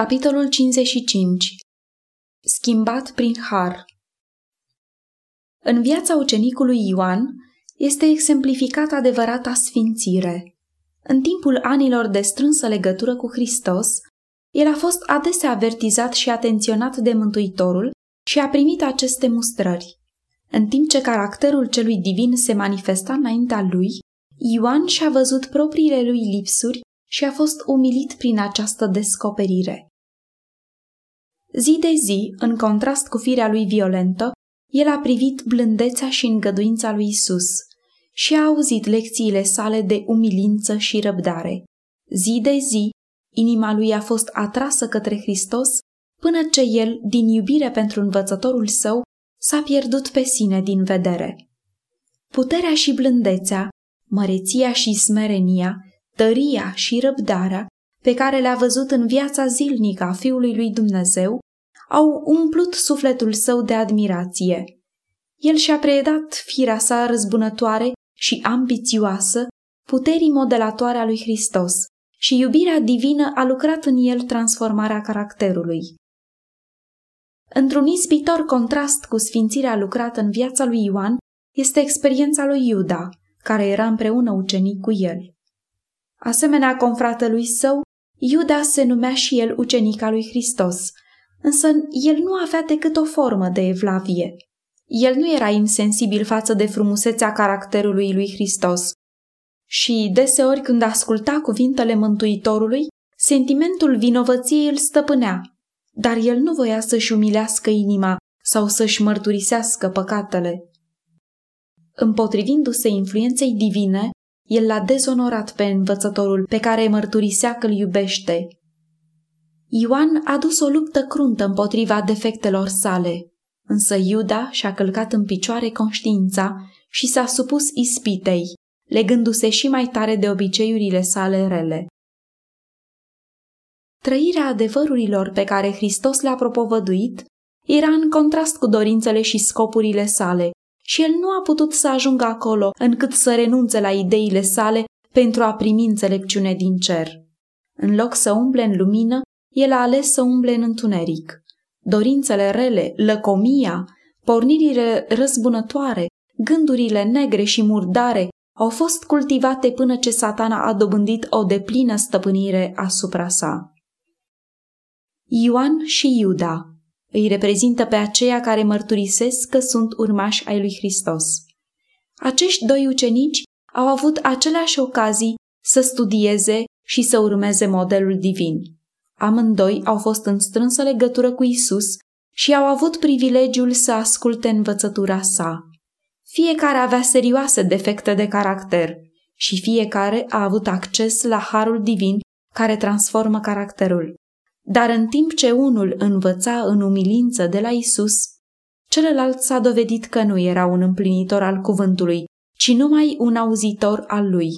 Capitolul 55 Schimbat prin har În viața ucenicului Ioan este exemplificată adevărata sfințire. În timpul anilor de strânsă legătură cu Hristos, el a fost adesea avertizat și atenționat de Mântuitorul și a primit aceste mustrări. În timp ce caracterul celui divin se manifesta înaintea lui, Ioan și-a văzut propriile lui lipsuri și a fost umilit prin această descoperire. Zi de zi, în contrast cu firea lui violentă, el a privit blândețea și îngăduința lui Isus și a auzit lecțiile sale de umilință și răbdare. Zi de zi, inima lui a fost atrasă către Hristos până ce el, din iubire pentru învățătorul său, s-a pierdut pe sine din vedere. Puterea și blândețea, măreția și smerenia, tăria și răbdarea pe care le-a văzut în viața zilnică a Fiului lui Dumnezeu au umplut sufletul său de admirație. El și-a predat firea sa răzbunătoare și ambițioasă puterii modelatoare a lui Hristos și iubirea divină a lucrat în el transformarea caracterului. Într-un ispitor contrast cu sfințirea lucrată în viața lui Ioan este experiența lui Iuda, care era împreună ucenic cu el. Asemenea confratelui său, Iuda se numea și el ucenica lui Hristos, însă el nu avea decât o formă de evlavie. El nu era insensibil față de frumusețea caracterului lui Hristos. Și deseori când asculta cuvintele Mântuitorului, sentimentul vinovăției îl stăpânea, dar el nu voia să-și umilească inima sau să-și mărturisească păcatele. Împotrivindu-se influenței divine, el l-a dezonorat pe învățătorul pe care mărturisea că îl iubește. Ioan a dus o luptă cruntă împotriva defectelor sale, însă Iuda și-a călcat în picioare conștiința și s-a supus ispitei, legându-se și mai tare de obiceiurile sale rele. Trăirea adevărurilor pe care Hristos le-a propovăduit era în contrast cu dorințele și scopurile sale și el nu a putut să ajungă acolo încât să renunțe la ideile sale pentru a primi înțelepciune din cer. În loc să umble în lumină, el a ales să umble în întuneric. Dorințele rele, lăcomia, pornirile răzbunătoare, gândurile negre și murdare au fost cultivate până ce satana a dobândit o deplină stăpânire asupra sa. Ioan și Iuda îi reprezintă pe aceia care mărturisesc că sunt urmași ai lui Hristos. Acești doi ucenici au avut aceleași ocazii să studieze și să urmeze modelul divin. Amândoi au fost în strânsă legătură cu Isus și au avut privilegiul să asculte învățătura sa. Fiecare avea serioase defecte de caracter și fiecare a avut acces la harul divin care transformă caracterul. Dar în timp ce unul învăța în umilință de la Isus, celălalt s-a dovedit că nu era un împlinitor al cuvântului, ci numai un auzitor al lui.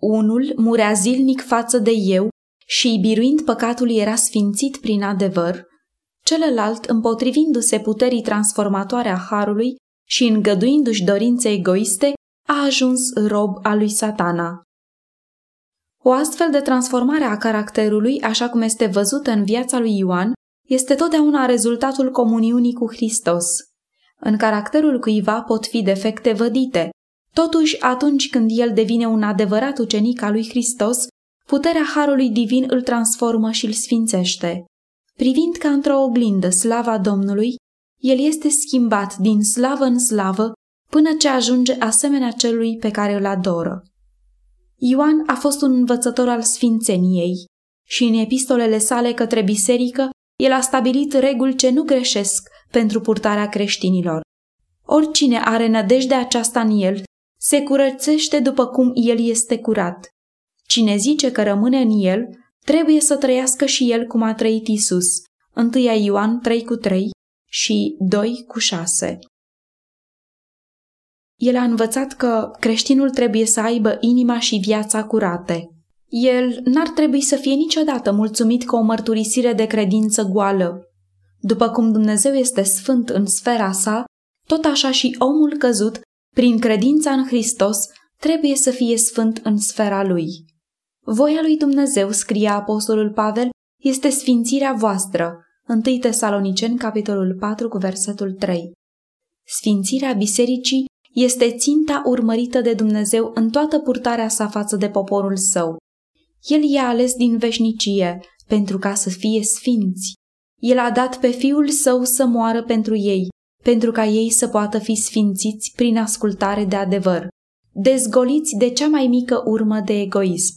Unul murea zilnic față de eu și, biruind păcatul, era sfințit prin adevăr, celălalt, împotrivindu-se puterii transformatoare a harului și îngăduindu-și dorințe egoiste, a ajuns rob al lui satana. O astfel de transformare a caracterului, așa cum este văzută în viața lui Ioan, este totdeauna rezultatul comuniunii cu Hristos. În caracterul cuiva pot fi defecte vădite, totuși atunci când el devine un adevărat ucenic al lui Hristos, puterea Harului Divin îl transformă și îl sfințește. Privind ca într-o oglindă slava Domnului, el este schimbat din slavă în slavă până ce ajunge asemenea celui pe care îl adoră. Ioan a fost un învățător al sfințeniei și în epistolele sale către biserică el a stabilit reguli ce nu greșesc pentru purtarea creștinilor. Oricine are nădejde aceasta în el se curățește după cum el este curat. Cine zice că rămâne în el, trebuie să trăiască și el cum a trăit Isus. 1 Ioan 3 cu 3 și 2 cu 6. El a învățat că creștinul trebuie să aibă inima și viața curate. El n-ar trebui să fie niciodată mulțumit cu o mărturisire de credință goală. După cum Dumnezeu este sfânt în sfera sa, tot așa și omul căzut, prin credința în Hristos, trebuie să fie sfânt în sfera lui. Voia lui Dumnezeu, scria apostolul Pavel, este sfințirea voastră. 1 Tesaloniceni, capitolul 4, cu versetul 3. Sfințirea bisericii este ținta urmărită de Dumnezeu în toată purtarea sa față de poporul său. El i-a ales din veșnicie pentru ca să fie sfinți. El a dat pe Fiul Său să moară pentru ei, pentru ca ei să poată fi sfințiți prin ascultare de adevăr, dezgoliți de cea mai mică urmă de egoism.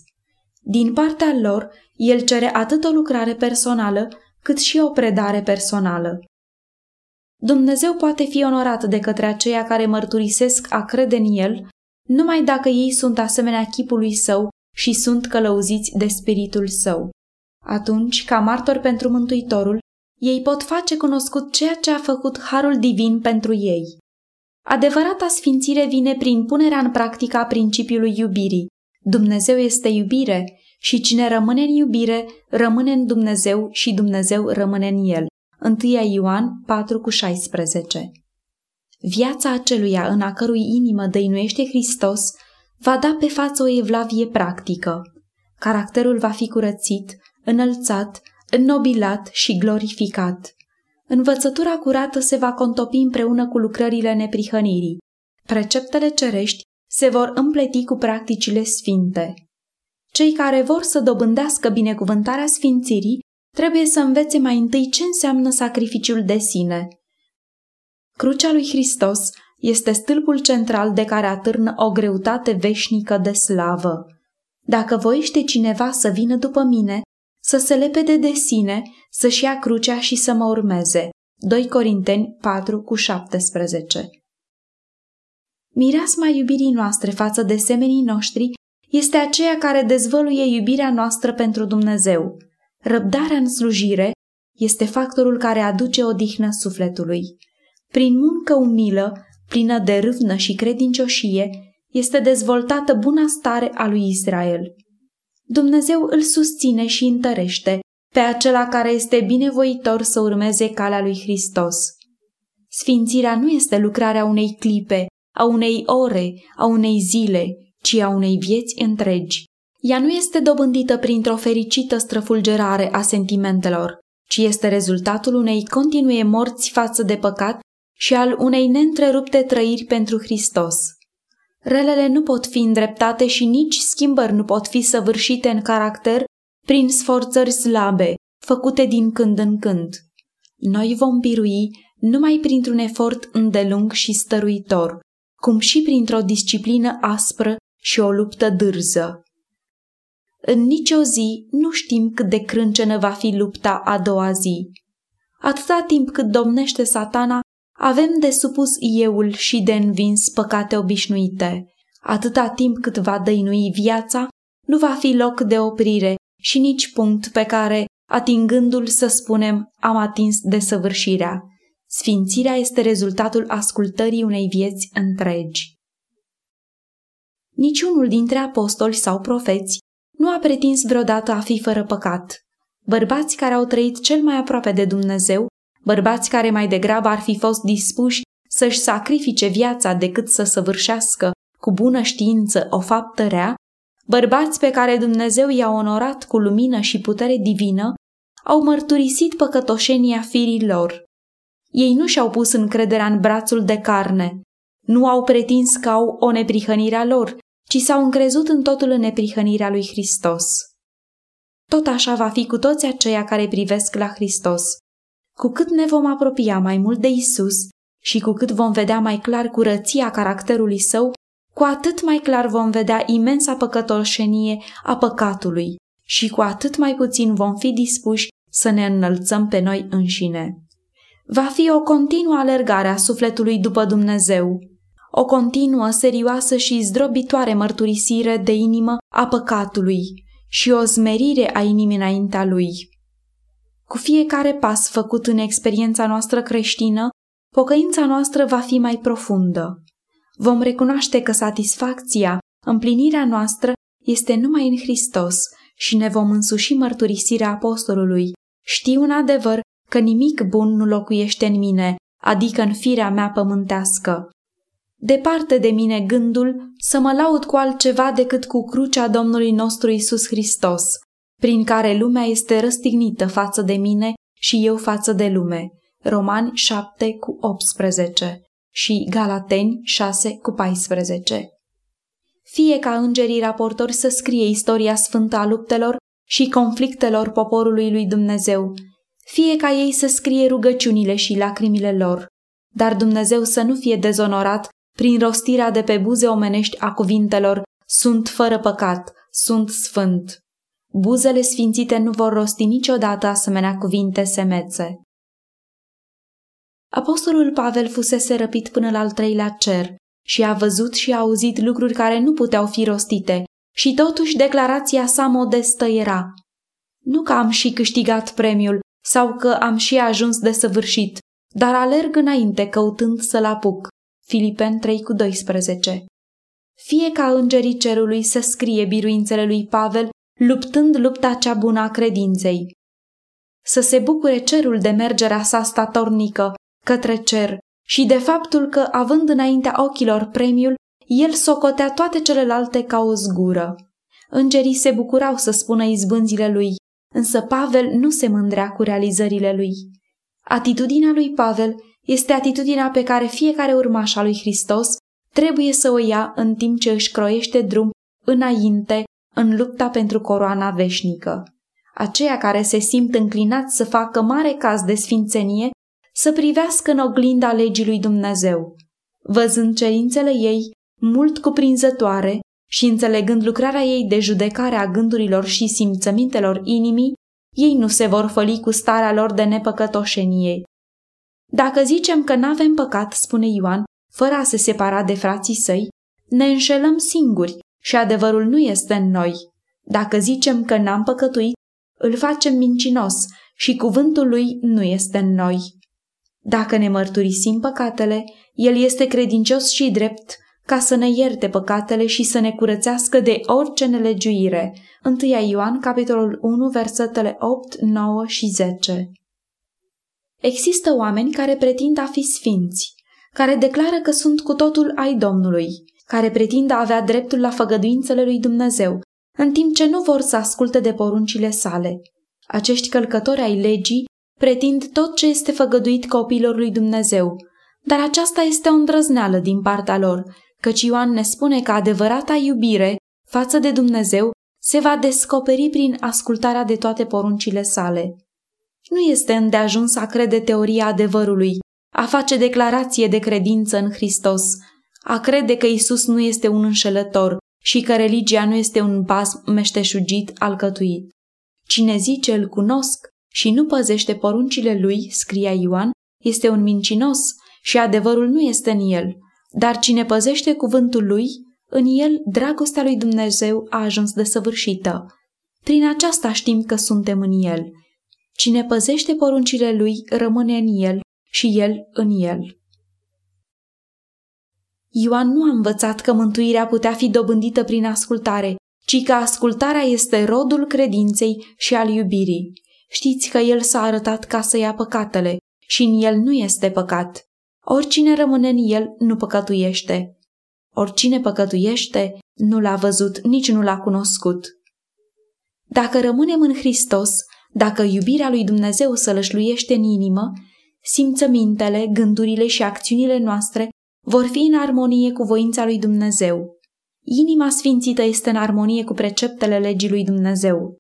Din partea lor, el cere atât o lucrare personală, cât și o predare personală. Dumnezeu poate fi onorat de către aceia care mărturisesc a crede în El, numai dacă ei sunt asemenea chipului său și sunt călăuziți de spiritul său. Atunci, ca martor pentru Mântuitorul, ei pot face cunoscut ceea ce a făcut Harul Divin pentru ei. Adevărata sfințire vine prin punerea în practică a principiului iubirii. Dumnezeu este iubire și cine rămâne în iubire, rămâne în Dumnezeu și Dumnezeu rămâne în el. 1 Ioan 4,16 Viața aceluia în a cărui inimă dăinuiește Hristos va da pe față o evlavie practică. Caracterul va fi curățit, înălțat, înnobilat și glorificat. Învățătura curată se va contopi împreună cu lucrările neprihănirii. Preceptele cerești se vor împleti cu practicile sfinte. Cei care vor să dobândească binecuvântarea sfințirii trebuie să învețe mai întâi ce înseamnă sacrificiul de sine. Crucea lui Hristos este stâlpul central de care atârnă o greutate veșnică de slavă. Dacă voiește cineva să vină după mine, să se lepede de sine, să-și ia crucea și să mă urmeze. 2 Corinteni 4 cu 17 Mireasma iubirii noastre față de semenii noștri este aceea care dezvăluie iubirea noastră pentru Dumnezeu. Răbdarea în slujire este factorul care aduce odihnă sufletului. Prin muncă umilă, plină de râvnă și credincioșie, este dezvoltată buna stare a lui Israel. Dumnezeu îl susține și întărește pe acela care este binevoitor să urmeze calea lui Hristos. Sfințirea nu este lucrarea unei clipe, a unei ore, a unei zile, ci a unei vieți întregi. Ea nu este dobândită printr-o fericită străfulgerare a sentimentelor, ci este rezultatul unei continue morți față de păcat și al unei neîntrerupte trăiri pentru Hristos. Relele nu pot fi îndreptate și nici schimbări nu pot fi săvârșite în caracter prin sforțări slabe, făcute din când în când. Noi vom birui numai printr-un efort îndelung și stăruitor, cum și printr-o disciplină aspră și o luptă dârză. În nicio zi nu știm cât de crâncenă va fi lupta a doua zi. Atâta timp cât domnește satana, avem de supus euul și de învins păcate obișnuite. Atâta timp cât va dăinui viața, nu va fi loc de oprire și nici punct pe care, atingându-l, să spunem, am atins desăvârșirea. Sfințirea este rezultatul ascultării unei vieți întregi. Niciunul dintre apostoli sau profeți nu a pretins vreodată a fi fără păcat. Bărbați care au trăit cel mai aproape de Dumnezeu bărbați care mai degrabă ar fi fost dispuși să-și sacrifice viața decât să săvârșească cu bună știință o faptă rea, bărbați pe care Dumnezeu i-a onorat cu lumină și putere divină, au mărturisit păcătoșenia firii lor. Ei nu și-au pus încrederea în brațul de carne, nu au pretins că au o neprihănire a lor, ci s-au încrezut în totul în neprihănirea lui Hristos. Tot așa va fi cu toți aceia care privesc la Hristos. Cu cât ne vom apropia mai mult de Isus și cu cât vom vedea mai clar curăția caracterului său, cu atât mai clar vom vedea imensa păcătoșenie a păcatului și cu atât mai puțin vom fi dispuși să ne înălțăm pe noi înșine. Va fi o continuă alergare a sufletului după Dumnezeu, o continuă, serioasă și zdrobitoare mărturisire de inimă a păcatului și o zmerire a inimii înaintea lui. Cu fiecare pas făcut în experiența noastră creștină, pocăința noastră va fi mai profundă. Vom recunoaște că satisfacția, împlinirea noastră este numai în Hristos și ne vom însuși mărturisirea apostolului. Știu în adevăr că nimic bun nu locuiește în mine, adică în firea mea pământească. Departe de mine gândul să mă laud cu altceva decât cu crucea Domnului nostru Isus Hristos, prin care lumea este răstignită față de mine și eu față de lume. Romani 7 cu 18 și Galateni 6 cu 14. Fie ca îngerii raportori să scrie istoria sfântă a luptelor și conflictelor poporului lui Dumnezeu, fie ca ei să scrie rugăciunile și lacrimile lor, dar Dumnezeu să nu fie dezonorat prin rostirea de pe buze omenești a cuvintelor sunt fără păcat, sunt sfânt. Buzele sfințite nu vor rosti niciodată asemenea cuvinte semețe. Apostolul Pavel fusese răpit până la al treilea cer și a văzut și a auzit lucruri care nu puteau fi rostite și totuși declarația sa modestă era Nu că am și câștigat premiul sau că am și ajuns de săvârșit, dar alerg înainte căutând să-l apuc. Filipen 3 cu 12 Fie ca îngerii cerului să scrie biruințele lui Pavel luptând lupta cea bună a credinței. Să se bucure cerul de mergerea sa statornică către cer și de faptul că, având înaintea ochilor premiul, el socotea toate celelalte ca o zgură. Îngerii se bucurau să spună izbânzile lui, însă Pavel nu se mândrea cu realizările lui. Atitudinea lui Pavel este atitudinea pe care fiecare urmaș al lui Hristos trebuie să o ia în timp ce își croiește drum înainte în lupta pentru coroana veșnică. Aceia care se simt înclinați să facă mare caz de sfințenie, să privească în oglinda legii lui Dumnezeu. Văzând cerințele ei, mult cuprinzătoare, și înțelegând lucrarea ei de judecare a gândurilor și simțămintelor inimii, ei nu se vor făli cu starea lor de nepăcătoșenie. Dacă zicem că n-avem păcat, spune Ioan, fără a se separa de frații săi, ne înșelăm singuri și adevărul nu este în noi. Dacă zicem că n-am păcătuit, îl facem mincinos și cuvântul lui nu este în noi. Dacă ne mărturisim păcatele, el este credincios și drept ca să ne ierte păcatele și să ne curățească de orice nelegiuire. 1 Ioan, capitolul 1, versetele 8, 9 și 10 Există oameni care pretind a fi sfinți, care declară că sunt cu totul ai Domnului, care pretind a avea dreptul la făgăduințele lui Dumnezeu, în timp ce nu vor să asculte de poruncile sale. Acești călcători ai legii pretind tot ce este făgăduit copiilor lui Dumnezeu, dar aceasta este o îndrăzneală din partea lor, căci Ioan ne spune că adevărata iubire față de Dumnezeu se va descoperi prin ascultarea de toate poruncile sale. Nu este îndeajuns a crede teoria adevărului, a face declarație de credință în Hristos, a crede că Isus nu este un înșelător și că religia nu este un bas meșteșugit alcătuit. Cine zice îl cunosc și nu păzește poruncile lui, scria Ioan, este un mincinos și adevărul nu este în el. Dar cine păzește cuvântul lui, în el dragostea lui Dumnezeu a ajuns de săvârșită. Prin aceasta știm că suntem în el. Cine păzește poruncile lui rămâne în el și el în el. Ioan nu a învățat că mântuirea putea fi dobândită prin ascultare, ci că ascultarea este rodul credinței și al iubirii. Știți că el s-a arătat ca să ia păcatele și în el nu este păcat. Oricine rămâne în el nu păcătuiește. Oricine păcătuiește nu l-a văzut, nici nu l-a cunoscut. Dacă rămânem în Hristos, dacă iubirea lui Dumnezeu sălășluiește în inimă, simțămintele, gândurile și acțiunile noastre vor fi în armonie cu voința lui Dumnezeu. Inima sfințită este în armonie cu preceptele legii lui Dumnezeu.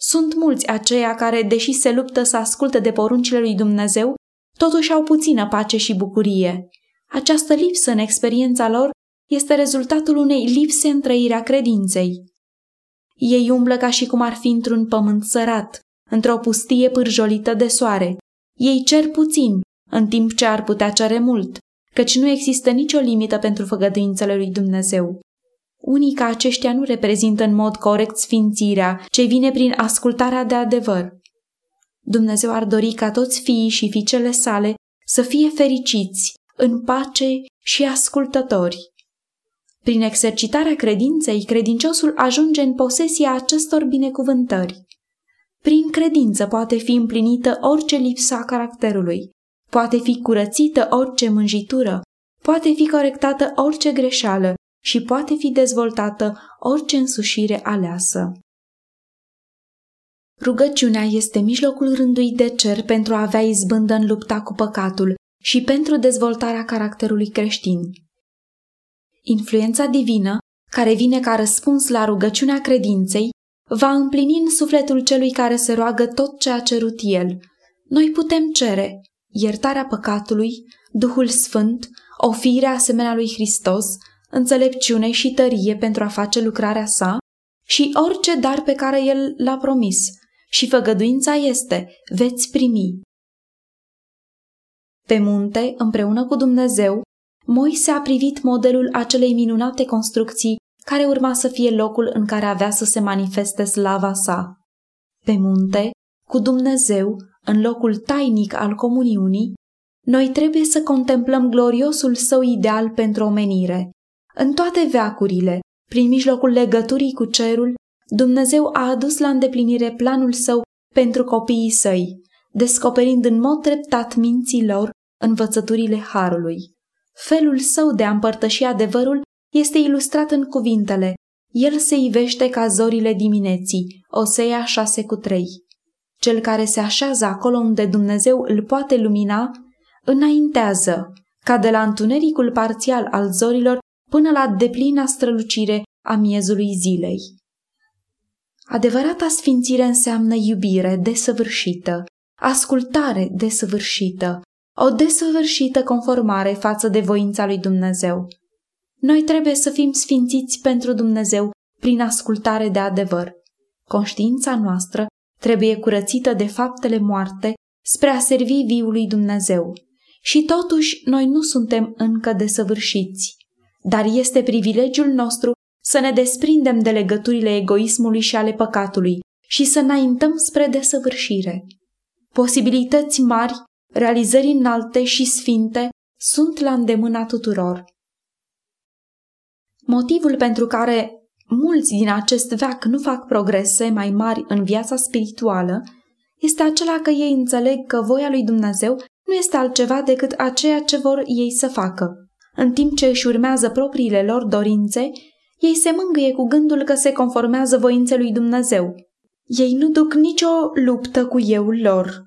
Sunt mulți aceia care, deși se luptă să asculte de poruncile lui Dumnezeu, totuși au puțină pace și bucurie. Această lipsă în experiența lor este rezultatul unei lipse în trăirea credinței. Ei umblă ca și cum ar fi într-un pământ sărat, într-o pustie pârjolită de soare. Ei cer puțin, în timp ce ar putea cere mult căci nu există nicio limită pentru făgăduințele lui Dumnezeu. Unii ca aceștia nu reprezintă în mod corect sfințirea, ce vine prin ascultarea de adevăr. Dumnezeu ar dori ca toți fiii și fiicele sale să fie fericiți, în pace și ascultători. Prin exercitarea credinței, credinciosul ajunge în posesia acestor binecuvântări. Prin credință poate fi împlinită orice lipsă a caracterului, Poate fi curățită orice mânjitură, poate fi corectată orice greșeală și poate fi dezvoltată orice însușire aleasă. Rugăciunea este mijlocul rânduit de cer pentru a avea izbândă în lupta cu păcatul și pentru dezvoltarea caracterului creștin. Influența divină, care vine ca răspuns la rugăciunea credinței, va împlini în sufletul celui care se roagă tot ce a cerut el. Noi putem cere iertarea păcatului, Duhul Sfânt, o fire asemenea lui Hristos, înțelepciune și tărie pentru a face lucrarea sa și orice dar pe care el l-a promis. Și făgăduința este, veți primi. Pe munte, împreună cu Dumnezeu, Moise a privit modelul acelei minunate construcții care urma să fie locul în care avea să se manifeste slava sa. Pe munte, cu Dumnezeu, în locul tainic al comuniunii, noi trebuie să contemplăm gloriosul său ideal pentru omenire. În toate veacurile, prin mijlocul legăturii cu cerul, Dumnezeu a adus la îndeplinire planul său pentru copiii săi, descoperind în mod treptat minții lor învățăturile Harului. Felul său de a împărtăși adevărul este ilustrat în cuvintele El se ivește ca zorile dimineții, Osea 6 cu 3. Cel care se așează acolo unde Dumnezeu îl poate lumina, înaintează, ca de la întunericul parțial al zorilor până la deplina strălucire a miezului zilei. Adevărata sfințire înseamnă iubire desăvârșită, ascultare desăvârșită, o desăvârșită conformare față de voința lui Dumnezeu. Noi trebuie să fim sfințiți pentru Dumnezeu prin ascultare de adevăr. Conștiința noastră trebuie curățită de faptele moarte spre a servi viului Dumnezeu. Și totuși noi nu suntem încă desăvârșiți, dar este privilegiul nostru să ne desprindem de legăturile egoismului și ale păcatului și să înaintăm spre desăvârșire. Posibilități mari, realizări înalte și sfinte sunt la îndemâna tuturor. Motivul pentru care mulți din acest veac nu fac progrese mai mari în viața spirituală este acela că ei înțeleg că voia lui Dumnezeu nu este altceva decât aceea ce vor ei să facă. În timp ce își urmează propriile lor dorințe, ei se mângâie cu gândul că se conformează voinței lui Dumnezeu. Ei nu duc nicio luptă cu euul lor.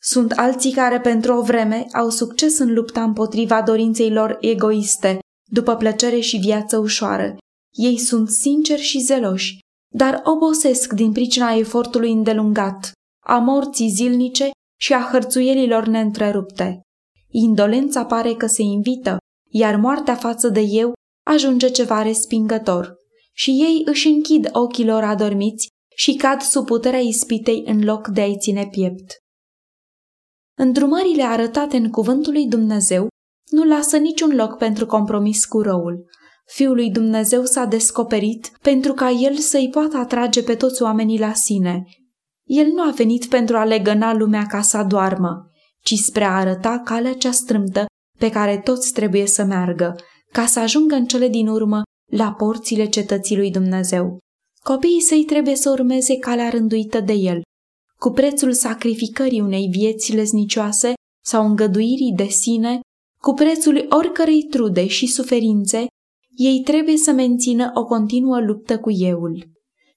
Sunt alții care pentru o vreme au succes în lupta împotriva dorinței lor egoiste, după plăcere și viață ușoară. Ei sunt sinceri și zeloși, dar obosesc din pricina efortului îndelungat, a morții zilnice și a hărțuielilor neîntrerupte. Indolența pare că se invită, iar moartea față de eu ajunge ceva respingător. Și ei își închid ochii lor adormiți și cad sub puterea ispitei în loc de a-i ține piept. Îndrumările arătate în cuvântul lui Dumnezeu nu lasă niciun loc pentru compromis cu răul. Fiul lui Dumnezeu s-a descoperit pentru ca el să-i poată atrage pe toți oamenii la sine. El nu a venit pentru a legăna lumea ca să doarmă, ci spre a arăta calea cea strâmtă pe care toți trebuie să meargă, ca să ajungă în cele din urmă la porțile cetății lui Dumnezeu. Copiii săi trebuie să urmeze calea rânduită de el, cu prețul sacrificării unei vieți leznicioase sau îngăduirii de sine cu prețul oricărei trude și suferințe, ei trebuie să mențină o continuă luptă cu euul.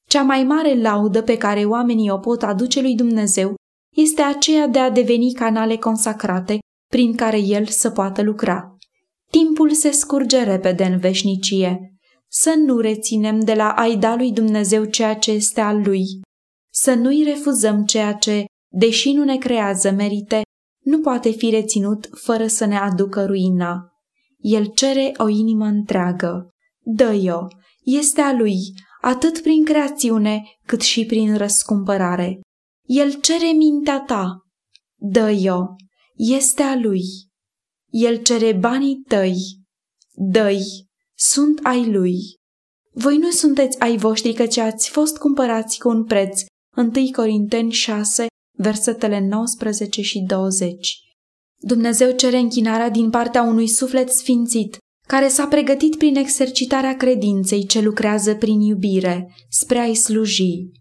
Cea mai mare laudă pe care oamenii o pot aduce lui Dumnezeu este aceea de a deveni canale consacrate prin care el să poată lucra. Timpul se scurge repede în veșnicie. Să nu reținem de la aida lui Dumnezeu ceea ce este al lui. Să nu-i refuzăm ceea ce, deși nu ne creează merite, nu poate fi reținut fără să ne aducă ruina. El cere o inimă întreagă. Dă-i-o, este a lui, atât prin creațiune cât și prin răscumpărare. El cere mintea ta. Dă-i-o, este a lui. El cere banii tăi. Dă-i, sunt ai lui. Voi nu sunteți ai voștri căci ați fost cumpărați cu un preț. 1 Corinteni 6, versetele 19 și 20. Dumnezeu cere închinarea din partea unui suflet sfințit, care s-a pregătit prin exercitarea credinței ce lucrează prin iubire, spre a-i sluji.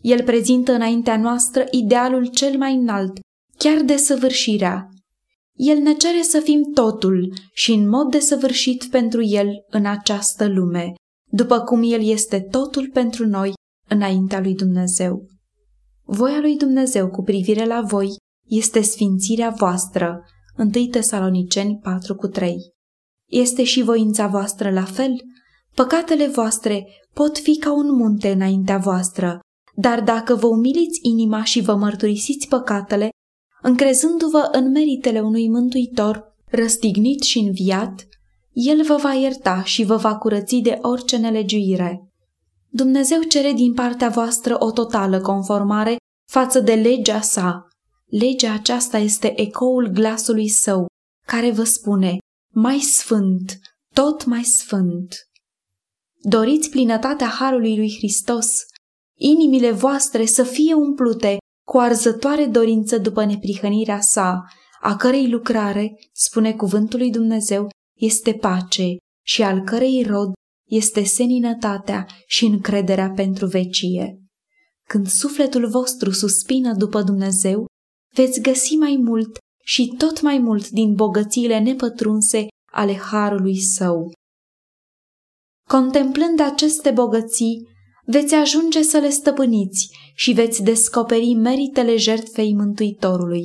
El prezintă înaintea noastră idealul cel mai înalt, chiar de săvârșirea. El ne cere să fim totul și în mod desăvârșit pentru El în această lume, după cum El este totul pentru noi înaintea lui Dumnezeu. Voia lui Dumnezeu cu privire la voi este sfințirea voastră. 1 Tesaloniceni 4 cu 3. Este și voința voastră la fel? Păcatele voastre pot fi ca un munte înaintea voastră, dar dacă vă umiliți inima și vă mărturisiți păcatele, încrezându-vă în meritele unui mântuitor, răstignit și înviat, el vă va ierta și vă va curăți de orice nelegiuire. Dumnezeu cere din partea voastră o totală conformare față de legea sa. Legea aceasta este ecoul glasului său, care vă spune, mai sfânt, tot mai sfânt. Doriți plinătatea Harului lui Hristos, inimile voastre să fie umplute cu arzătoare dorință după neprihănirea sa, a cărei lucrare, spune cuvântul lui Dumnezeu, este pace și al cărei rod este seninătatea și încrederea pentru vecie. Când sufletul vostru suspină după Dumnezeu, veți găsi mai mult și tot mai mult din bogățiile nepătrunse ale harului său. Contemplând aceste bogății, veți ajunge să le stăpâniți și veți descoperi meritele jertfei Mântuitorului.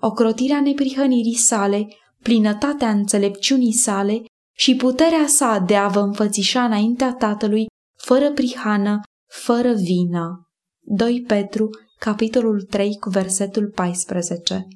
Ocrotirea neprihănirii sale, plinătatea înțelepciunii sale și puterea sa de a vă înfățișa înaintea Tatălui, fără prihană, fără vină. 2 Petru, capitolul 3, cu versetul 14